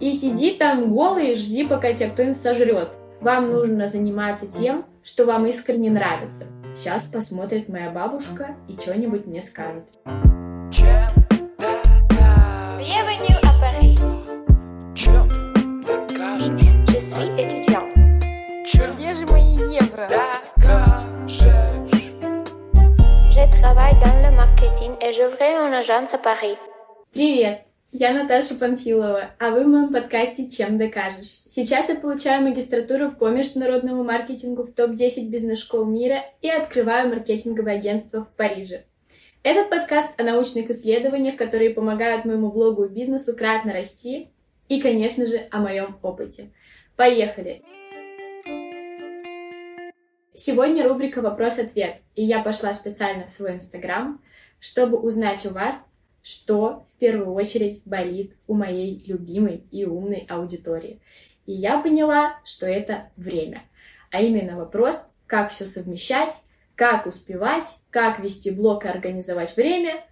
и сиди там голый и жди, пока тебя кто-нибудь сожрет. Вам нужно заниматься тем, что вам искренне нравится. Сейчас посмотрит моя бабушка и что-нибудь мне скажет. Bienvenue à Paris. Je suis étudiant. Где же мои евро? Je travaille dans le marketing et j'ouvre une agence à Paris. Привет! Я Наташа Панфилова, а вы в моем подкасте «Чем докажешь?». Сейчас я получаю магистратуру по международному маркетингу в топ-10 бизнес-школ мира и открываю маркетинговое агентство в Париже. Этот подкаст о научных исследованиях, которые помогают моему блогу и бизнесу кратно расти, и, конечно же, о моем опыте. Поехали! Сегодня рубрика «Вопрос-ответ», и я пошла специально в свой инстаграм, чтобы узнать у вас, что в первую очередь болит у моей любимой и умной аудитории. И я поняла, что это время. А именно вопрос, как все совмещать, как успевать, как вести блог и организовать время,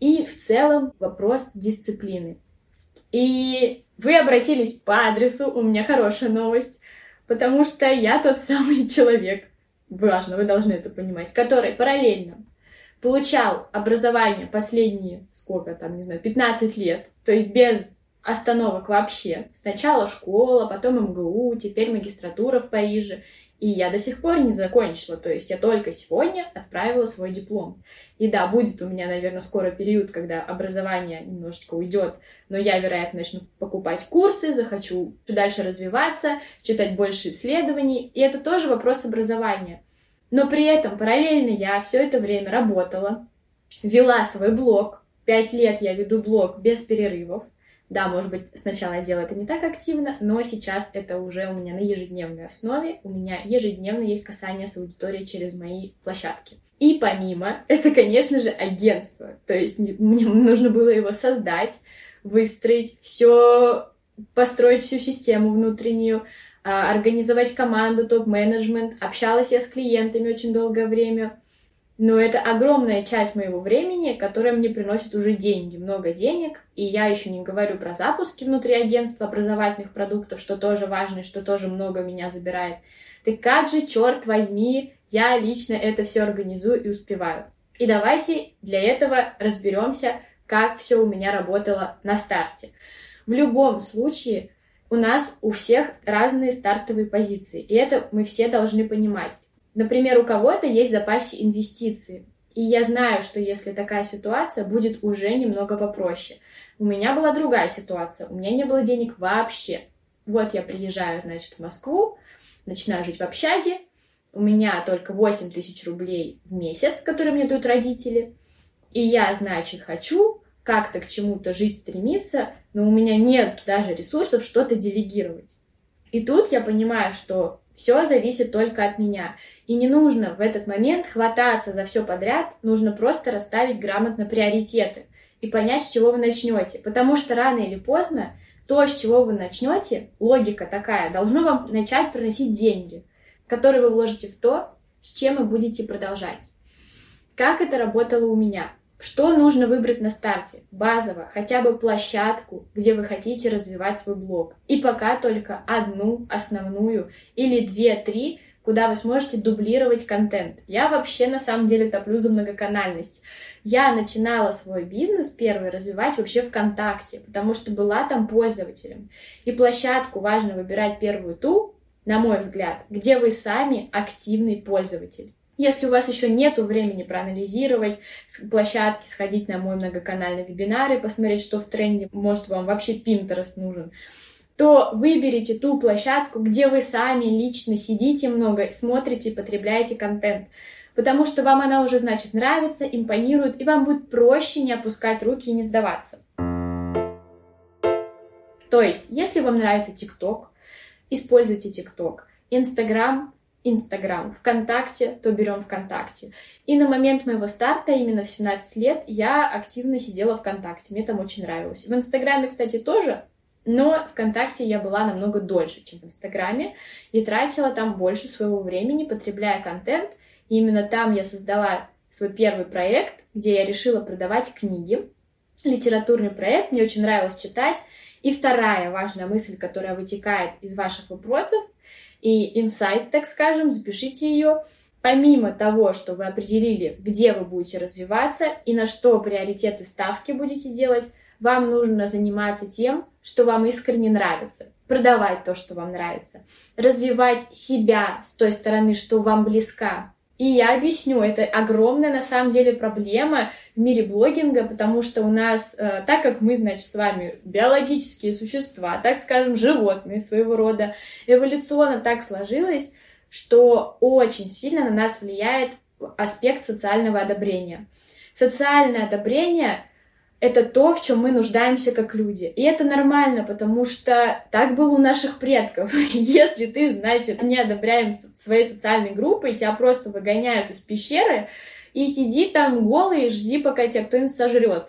и в целом вопрос дисциплины. И вы обратились по адресу, у меня хорошая новость, потому что я тот самый человек, важно, вы должны это понимать, который параллельно получал образование последние, сколько там, не знаю, 15 лет, то есть без остановок вообще. Сначала школа, потом МГУ, теперь магистратура в Париже. И я до сих пор не закончила, то есть я только сегодня отправила свой диплом. И да, будет у меня, наверное, скоро период, когда образование немножечко уйдет, но я, вероятно, начну покупать курсы, захочу дальше развиваться, читать больше исследований, и это тоже вопрос образования. Но при этом параллельно я все это время работала, вела свой блог. Пять лет я веду блог без перерывов. Да, может быть, сначала я делала это не так активно, но сейчас это уже у меня на ежедневной основе. У меня ежедневно есть касание с аудиторией через мои площадки. И помимо, это, конечно же, агентство. То есть мне нужно было его создать, выстроить, все построить всю систему внутреннюю, организовать команду, топ-менеджмент. Общалась я с клиентами очень долгое время. Но это огромная часть моего времени, которая мне приносит уже деньги, много денег. И я еще не говорю про запуски внутри агентства образовательных продуктов, что тоже важно, что тоже много меня забирает. Так как же, черт возьми, я лично это все организую и успеваю. И давайте для этого разберемся, как все у меня работало на старте. В любом случае, у нас у всех разные стартовые позиции, и это мы все должны понимать. Например, у кого-то есть в запасе инвестиции, и я знаю, что если такая ситуация, будет уже немного попроще. У меня была другая ситуация, у меня не было денег вообще. Вот я приезжаю, значит, в Москву, начинаю жить в общаге, у меня только 8 тысяч рублей в месяц, которые мне дают родители, и я, значит, хочу как-то к чему-то жить, стремиться, но у меня нет даже ресурсов что-то делегировать. И тут я понимаю, что все зависит только от меня. И не нужно в этот момент хвататься за все подряд, нужно просто расставить грамотно приоритеты и понять, с чего вы начнете. Потому что рано или поздно то, с чего вы начнете, логика такая, должно вам начать приносить деньги, которые вы вложите в то, с чем вы будете продолжать. Как это работало у меня? Что нужно выбрать на старте? Базово, хотя бы площадку, где вы хотите развивать свой блог. И пока только одну основную или две-три, куда вы сможете дублировать контент. Я вообще на самом деле топлю за многоканальность. Я начинала свой бизнес первый развивать вообще ВКонтакте, потому что была там пользователем. И площадку важно выбирать первую ту, на мой взгляд, где вы сами активный пользователь. Если у вас еще нет времени проанализировать площадки, сходить на мой многоканальный вебинар и посмотреть, что в тренде, может, вам вообще Pinterest нужен, то выберите ту площадку, где вы сами лично сидите много, смотрите, потребляете контент. Потому что вам она уже, значит, нравится, импонирует, и вам будет проще не опускать руки и не сдаваться. То есть, если вам нравится ТикТок, используйте ТикТок. Инстаграм Инстаграм, ВКонтакте, то берем ВКонтакте. И на момент моего старта, именно в 17 лет, я активно сидела ВКонтакте, мне там очень нравилось. В Инстаграме, кстати, тоже, но ВКонтакте я была намного дольше, чем в Инстаграме, и тратила там больше своего времени, потребляя контент. И именно там я создала свой первый проект, где я решила продавать книги, литературный проект, мне очень нравилось читать, И вторая важная мысль, которая вытекает из ваших вопросов, и инсайт, так скажем, запишите ее. Помимо того, что вы определили, где вы будете развиваться и на что приоритеты ставки будете делать, вам нужно заниматься тем, что вам искренне нравится, продавать то, что вам нравится, развивать себя с той стороны, что вам близка. И я объясню, это огромная на самом деле проблема в мире блогинга, потому что у нас, э, так как мы, значит, с вами биологические существа, так скажем, животные своего рода, эволюционно так сложилось, что очень сильно на нас влияет аспект социального одобрения. Социальное одобрение это то, в чем мы нуждаемся как люди. И это нормально, потому что так было у наших предков. Если ты, значит, не одобряем своей социальной группой, тебя просто выгоняют из пещеры, и сиди там голый и жди, пока тебя кто-нибудь сожрет.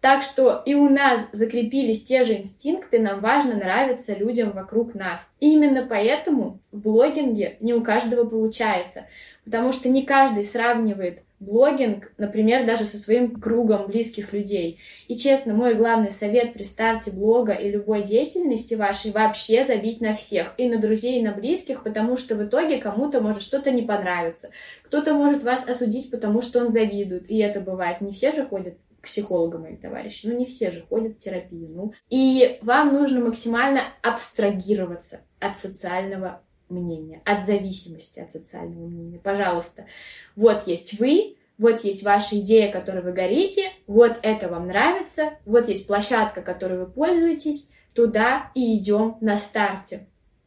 Так что и у нас закрепились те же инстинкты, нам важно нравиться людям вокруг нас. И именно поэтому в блогинге не у каждого получается, потому что не каждый сравнивает блогинг, например, даже со своим кругом близких людей. И честно, мой главный совет при старте блога и любой деятельности вашей вообще забить на всех, и на друзей, и на близких, потому что в итоге кому-то может что-то не понравиться. Кто-то может вас осудить, потому что он завидует, и это бывает. Не все же ходят к психологам, мои товарищи. Ну, не все же ходят в терапию. Ну. И вам нужно максимально абстрагироваться от социального мнения, от зависимости от социального мнения. Пожалуйста, вот есть вы, вот есть ваша идея, которой вы горите, вот это вам нравится, вот есть площадка, которой вы пользуетесь, туда и идем на старте.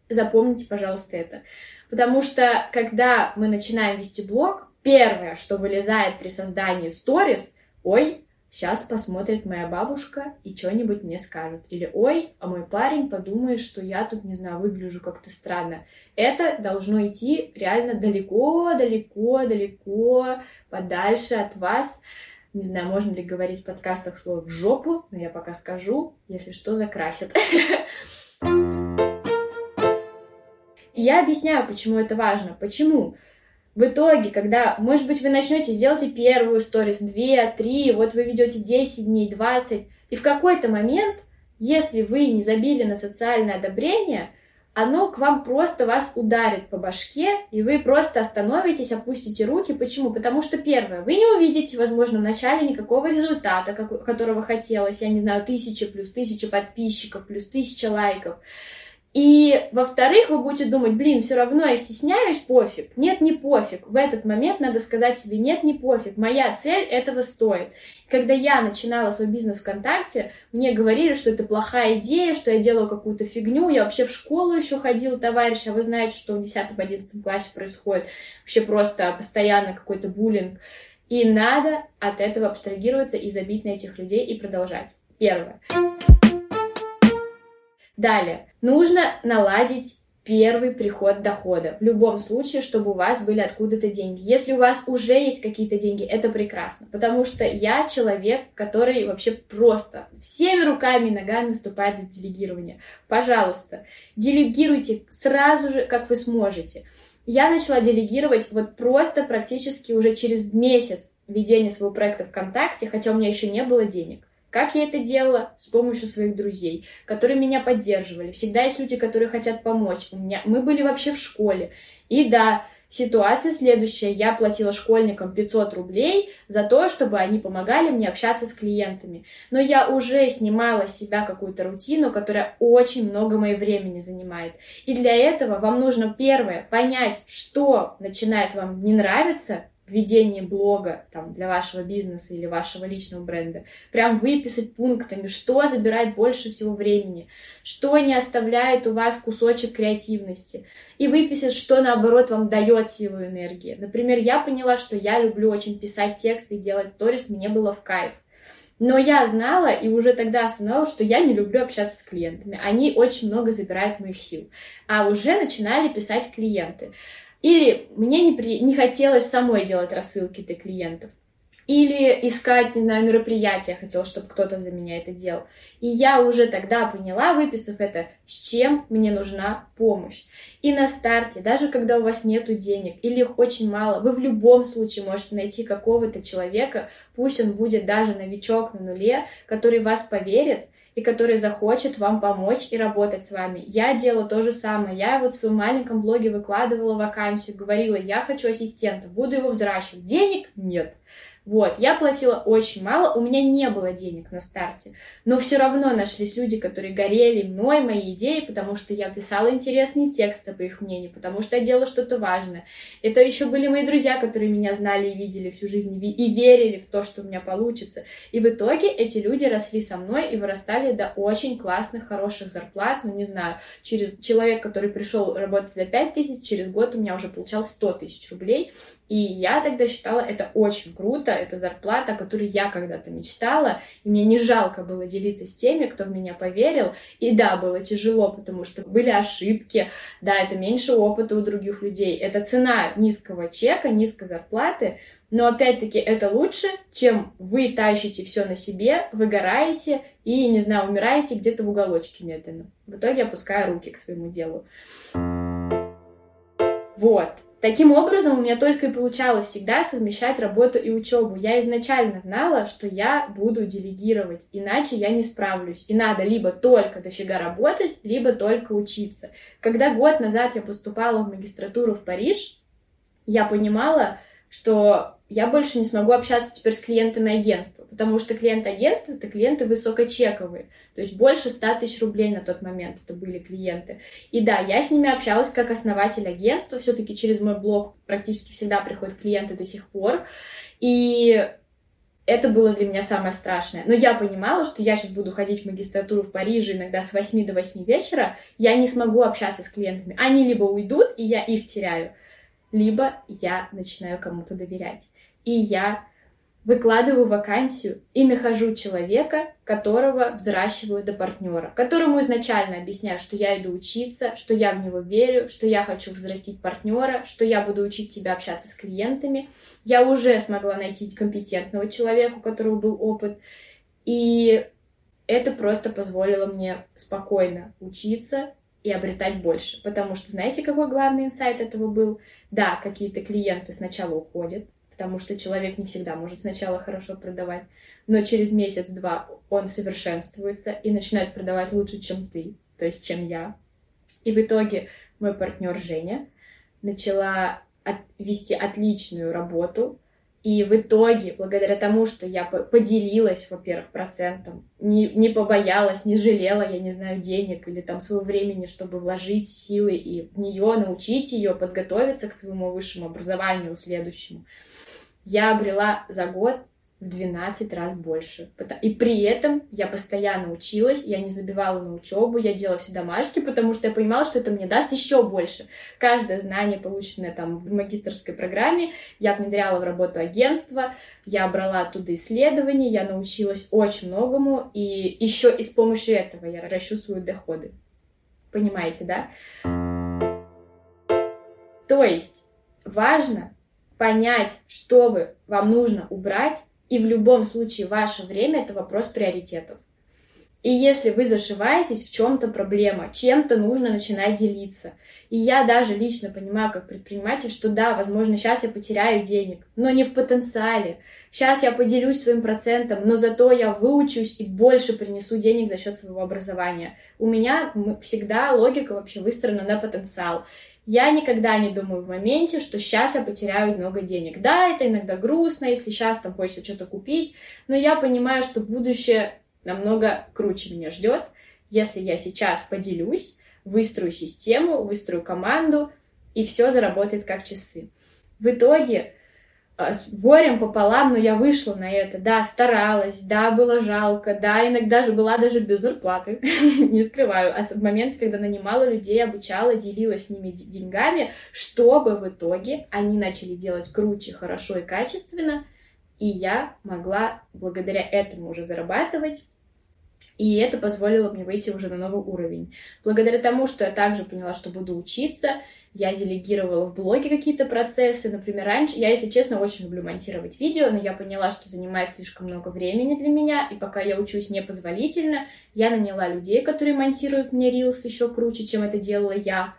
Запомните, пожалуйста, это. Потому что, когда мы начинаем вести блог, первое, что вылезает при создании сторис, ой, Сейчас посмотрит моя бабушка и что-нибудь мне скажет. Или, ой, а мой парень подумает, что я тут, не знаю, выгляжу как-то странно. Это должно идти реально далеко, далеко, далеко, подальше от вас. Не знаю, можно ли говорить в подкастах слово «в жопу», но я пока скажу, если что, закрасят. Я объясняю, почему это важно. Почему? В итоге, когда, может быть, вы начнете, сделайте первую сторис, две, три, вот вы ведете 10 дней, 20, и в какой-то момент, если вы не забили на социальное одобрение, оно к вам просто вас ударит по башке, и вы просто остановитесь, опустите руки. Почему? Потому что, первое, вы не увидите, возможно, в начале никакого результата, которого хотелось, я не знаю, тысяча плюс тысяча подписчиков, плюс тысяча лайков. И, во-вторых, вы будете думать, блин, все равно я стесняюсь, пофиг. Нет, не пофиг. В этот момент надо сказать себе, нет, не пофиг. Моя цель этого стоит. Когда я начинала свой бизнес ВКонтакте, мне говорили, что это плохая идея, что я делаю какую-то фигню. Я вообще в школу еще ходила, товарищ, а вы знаете, что в 10-11 классе происходит. Вообще просто постоянно какой-то буллинг. И надо от этого абстрагироваться и забить на этих людей и продолжать. Первое. Далее, нужно наладить первый приход дохода. В любом случае, чтобы у вас были откуда-то деньги. Если у вас уже есть какие-то деньги, это прекрасно. Потому что я человек, который вообще просто всеми руками и ногами выступает за делегирование. Пожалуйста, делегируйте сразу же, как вы сможете. Я начала делегировать вот просто практически уже через месяц ведения своего проекта ВКонтакте, хотя у меня еще не было денег. Как я это делала? С помощью своих друзей, которые меня поддерживали. Всегда есть люди, которые хотят помочь. У меня... Мы были вообще в школе. И да, ситуация следующая. Я платила школьникам 500 рублей за то, чтобы они помогали мне общаться с клиентами. Но я уже снимала с себя какую-то рутину, которая очень много моего времени занимает. И для этого вам нужно первое понять, что начинает вам не нравиться, ведение блога там, для вашего бизнеса или вашего личного бренда, прям выписать пунктами, что забирает больше всего времени, что не оставляет у вас кусочек креативности, и выписать, что наоборот вам дает силу энергии. Например, я поняла, что я люблю очень писать тексты и делать торис, мне было в кайф. Но я знала и уже тогда осознала, что я не люблю общаться с клиентами. Они очень много забирают моих сил. А уже начинали писать клиенты. Или мне не, при... не хотелось самой делать рассылки для клиентов. Или искать, не знаю, мероприятия, хотела, чтобы кто-то за меня это делал. И я уже тогда поняла, выписав это, с чем мне нужна помощь. И на старте, даже когда у вас нет денег или их очень мало, вы в любом случае можете найти какого-то человека, пусть он будет даже новичок на нуле, который вас поверит и который захочет вам помочь и работать с вами. Я делала то же самое. Я вот в своем маленьком блоге выкладывала вакансию, говорила, я хочу ассистента, буду его взращивать. Денег нет. Вот, я платила очень мало, у меня не было денег на старте, но все равно нашлись люди, которые горели мной, моей идеей, потому что я писала интересные тексты, по их мнению, потому что я делала что-то важное. Это еще были мои друзья, которые меня знали и видели всю жизнь, и верили в то, что у меня получится. И в итоге эти люди росли со мной и вырастали до очень классных, хороших зарплат, ну, не знаю, через человек, который пришел работать за 5 тысяч, через год у меня уже получал 100 тысяч рублей, и я тогда считала это очень круто, это зарплата, о которой я когда-то мечтала, и мне не жалко было делиться с теми, кто в меня поверил. И да, было тяжело, потому что были ошибки, да, это меньше опыта у других людей, это цена низкого чека, низкой зарплаты, но опять-таки это лучше, чем вы тащите все на себе, выгораете и, не знаю, умираете где-то в уголочке медленно. В итоге опускаю руки к своему делу. Вот. Таким образом, у меня только и получалось всегда совмещать работу и учебу. Я изначально знала, что я буду делегировать, иначе я не справлюсь. И надо либо только дофига работать, либо только учиться. Когда год назад я поступала в магистратуру в Париж, я понимала, что я больше не смогу общаться теперь с клиентами агентства, потому что клиенты агентства — это клиенты высокочековые, то есть больше 100 тысяч рублей на тот момент это были клиенты. И да, я с ними общалась как основатель агентства, все-таки через мой блог практически всегда приходят клиенты до сих пор, и это было для меня самое страшное. Но я понимала, что я сейчас буду ходить в магистратуру в Париже иногда с 8 до 8 вечера, я не смогу общаться с клиентами. Они либо уйдут, и я их теряю, либо я начинаю кому-то доверять. И я выкладываю вакансию и нахожу человека, которого взращиваю до партнера, которому изначально объясняю, что я иду учиться, что я в него верю, что я хочу взрастить партнера, что я буду учить тебя общаться с клиентами. Я уже смогла найти компетентного человека, у которого был опыт. И это просто позволило мне спокойно учиться и обретать больше. Потому что знаете, какой главный инсайт этого был? Да, какие-то клиенты сначала уходят, потому что человек не всегда может сначала хорошо продавать, но через месяц-два он совершенствуется и начинает продавать лучше, чем ты, то есть чем я. И в итоге мой партнер Женя начала от, вести отличную работу, и в итоге, благодаря тому, что я поделилась, во-первых, процентом, не, не побоялась, не жалела, я не знаю, денег или там своего времени, чтобы вложить силы и в нее, научить ее подготовиться к своему высшему образованию следующему, я обрела за год в 12 раз больше. И при этом я постоянно училась, я не забивала на учебу, я делала все домашки, потому что я понимала, что это мне даст еще больше. Каждое знание, полученное там в магистрской программе, я внедряла в работу агентства, я брала оттуда исследования, я научилась очень многому, и еще и с помощью этого я ращу свои доходы. Понимаете, да? То есть важно понять, что вы, вам нужно убрать, и в любом случае ваше время — это вопрос приоритетов. И если вы зашиваетесь, в чем-то проблема, чем-то нужно начинать делиться. И я даже лично понимаю, как предприниматель, что да, возможно, сейчас я потеряю денег, но не в потенциале. Сейчас я поделюсь своим процентом, но зато я выучусь и больше принесу денег за счет своего образования. У меня всегда логика вообще выстроена на потенциал. Я никогда не думаю в моменте, что сейчас я потеряю много денег. Да, это иногда грустно, если сейчас там хочется что-то купить, но я понимаю, что будущее намного круче меня ждет, если я сейчас поделюсь, выстрою систему, выстрою команду, и все заработает как часы. В итоге с горем пополам, но я вышла на это. Да, старалась, да, было жалко, да, иногда же была даже без зарплаты, не скрываю. А в момент, когда нанимала людей, обучала, делилась с ними деньгами, чтобы в итоге они начали делать круче, хорошо и качественно, и я могла благодаря этому уже зарабатывать, и это позволило мне выйти уже на новый уровень. Благодаря тому, что я также поняла, что буду учиться, я делегировала в блоге какие-то процессы. Например, раньше, я, если честно, очень люблю монтировать видео, но я поняла, что занимает слишком много времени для меня, и пока я учусь непозволительно, я наняла людей, которые монтируют мне рилс еще круче, чем это делала я.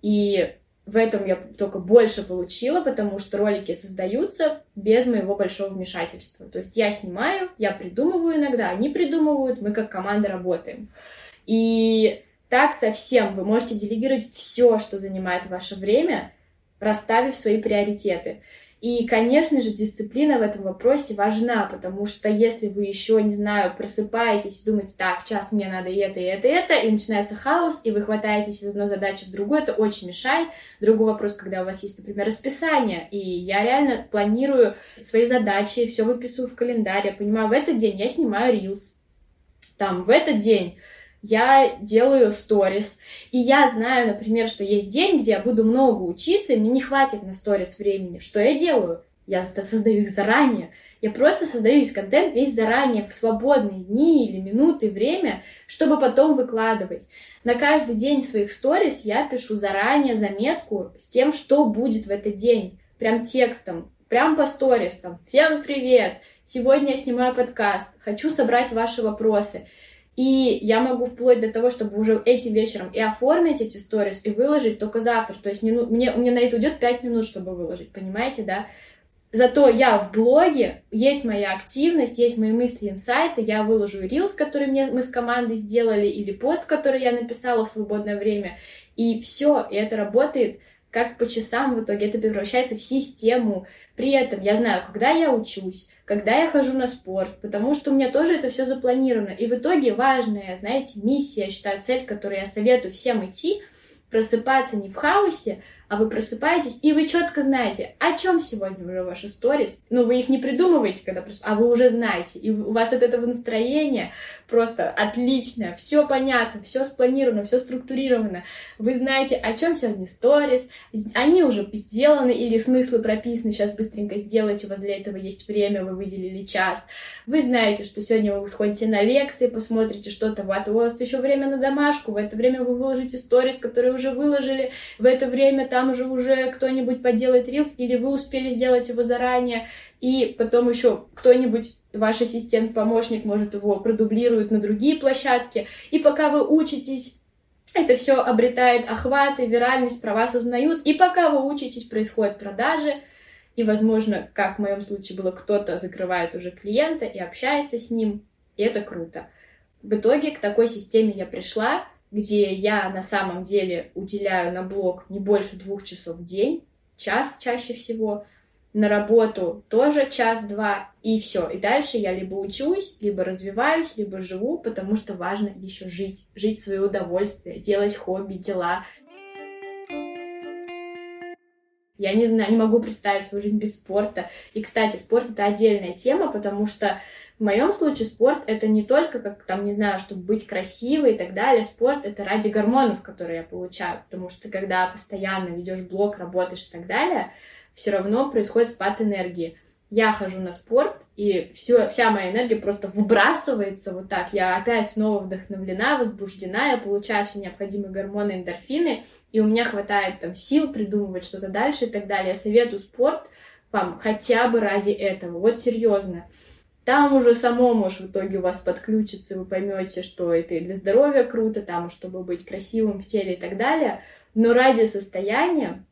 И в этом я только больше получила, потому что ролики создаются без моего большого вмешательства. То есть я снимаю, я придумываю иногда, они придумывают, мы как команда работаем. И так совсем вы можете делегировать все, что занимает ваше время, расставив свои приоритеты. И, конечно же, дисциплина в этом вопросе важна, потому что если вы еще, не знаю, просыпаетесь и думаете, так, сейчас мне надо и это, и это, и это, и начинается хаос, и вы хватаетесь из одной задачи в другую, это очень мешает. Другой вопрос, когда у вас есть, например, расписание, и я реально планирую свои задачи, все выписываю в календарь, я понимаю, в этот день я снимаю рилс, там, в этот день я делаю сторис. И я знаю, например, что есть день, где я буду много учиться, и мне не хватит на сторис времени. Что я делаю? Я создаю их заранее. Я просто создаю из контент весь заранее, в свободные дни или минуты, время, чтобы потом выкладывать. На каждый день своих сторис я пишу заранее заметку с тем, что будет в этот день. Прям текстом, прям по сторис, там, всем привет, сегодня я снимаю подкаст, хочу собрать ваши вопросы. И я могу вплоть до того, чтобы уже этим вечером и оформить эти сторис, и выложить только завтра. То есть не, ну, мне, мне на это уйдет 5 минут, чтобы выложить, понимаете, да? Зато я в блоге, есть моя активность, есть мои мысли, инсайты, я выложу рилс, который мне, мы с командой сделали, или пост, который я написала в свободное время, и все, и это работает как по часам в итоге, это превращается в систему. При этом я знаю, когда я учусь, когда я хожу на спорт, потому что у меня тоже это все запланировано. И в итоге важная, знаете, миссия, я считаю, цель, которую я советую всем идти, просыпаться не в хаосе, а вы просыпаетесь, и вы четко знаете, о чем сегодня уже ваши сторис. Ну, вы их не придумываете, когда просто, а вы уже знаете. И у вас от этого настроения просто отличное, все понятно, все спланировано, все структурировано. Вы знаете, о чем сегодня сторис, они уже сделаны или смыслы прописаны, сейчас быстренько сделайте, у вас для этого есть время, вы выделили час. Вы знаете, что сегодня вы сходите на лекции, посмотрите что-то, вот у вас еще время на домашку, в это время вы выложите сторис, которые уже выложили, в это время там там же уже кто-нибудь поделает рилс, или вы успели сделать его заранее, и потом еще кто-нибудь, ваш ассистент, помощник, может, его продублирует на другие площадки. И пока вы учитесь, это все обретает охват и виральность, про вас узнают. И пока вы учитесь, происходят продажи, и, возможно, как в моем случае было, кто-то закрывает уже клиента и общается с ним, и это круто. В итоге к такой системе я пришла, где я на самом деле уделяю на блог не больше двух часов в день, час чаще всего, на работу тоже час-два, и все. И дальше я либо учусь, либо развиваюсь, либо живу, потому что важно еще жить, жить в свое удовольствие, делать хобби, дела. Я не знаю, не могу представить свою жизнь без спорта. И, кстати, спорт — это отдельная тема, потому что в моем случае спорт — это не только, как там, не знаю, чтобы быть красивой и так далее. Спорт — это ради гормонов, которые я получаю. Потому что когда постоянно ведешь блог, работаешь и так далее, все равно происходит спад энергии я хожу на спорт, и все, вся моя энергия просто выбрасывается вот так. Я опять снова вдохновлена, возбуждена, я получаю все необходимые гормоны, эндорфины, и у меня хватает там сил придумывать что-то дальше и так далее. Я советую спорт вам хотя бы ради этого. Вот серьезно. Там уже само, может, в итоге у вас подключится, вы поймете, что это и для здоровья круто, там, чтобы быть красивым в теле и так далее. Но ради состояния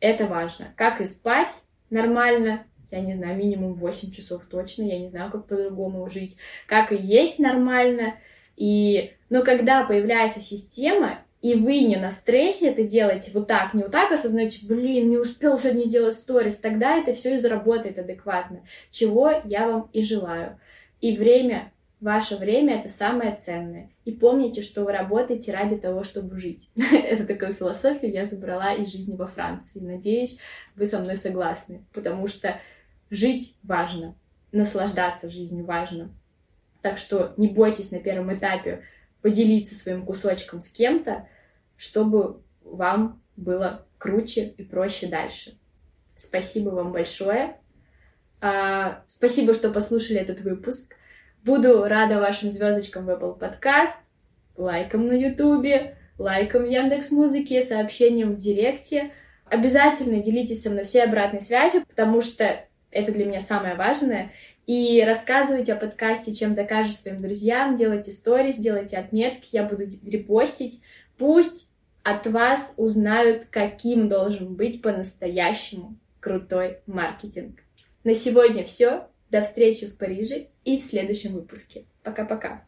это важно. Как и спать нормально, я не знаю, минимум 8 часов точно, я не знаю, как по-другому жить, как и есть нормально. И, но когда появляется система, и вы не на стрессе это делаете вот так, не вот так осознаете, блин, не успел сегодня сделать сторис, тогда это все и заработает адекватно, чего я вам и желаю. И время, ваше время — это самое ценное. И помните, что вы работаете ради того, чтобы жить. это такую философию я забрала из жизни во Франции. Надеюсь, вы со мной согласны, потому что жить важно, наслаждаться жизнью важно. Так что не бойтесь на первом этапе поделиться своим кусочком с кем-то, чтобы вам было круче и проще дальше. Спасибо вам большое. А, спасибо, что послушали этот выпуск. Буду рада вашим звездочкам в Apple Podcast, лайкам на YouTube, лайкам в Яндекс Музыке, сообщениям в Директе. Обязательно делитесь со мной всей обратной связью, потому что это для меня самое важное. И рассказывайте о подкасте, чем докажешь своим друзьям, делайте сторис, делайте отметки, я буду репостить. Пусть от вас узнают, каким должен быть по-настоящему крутой маркетинг. На сегодня все. До встречи в Париже и в следующем выпуске. Пока-пока.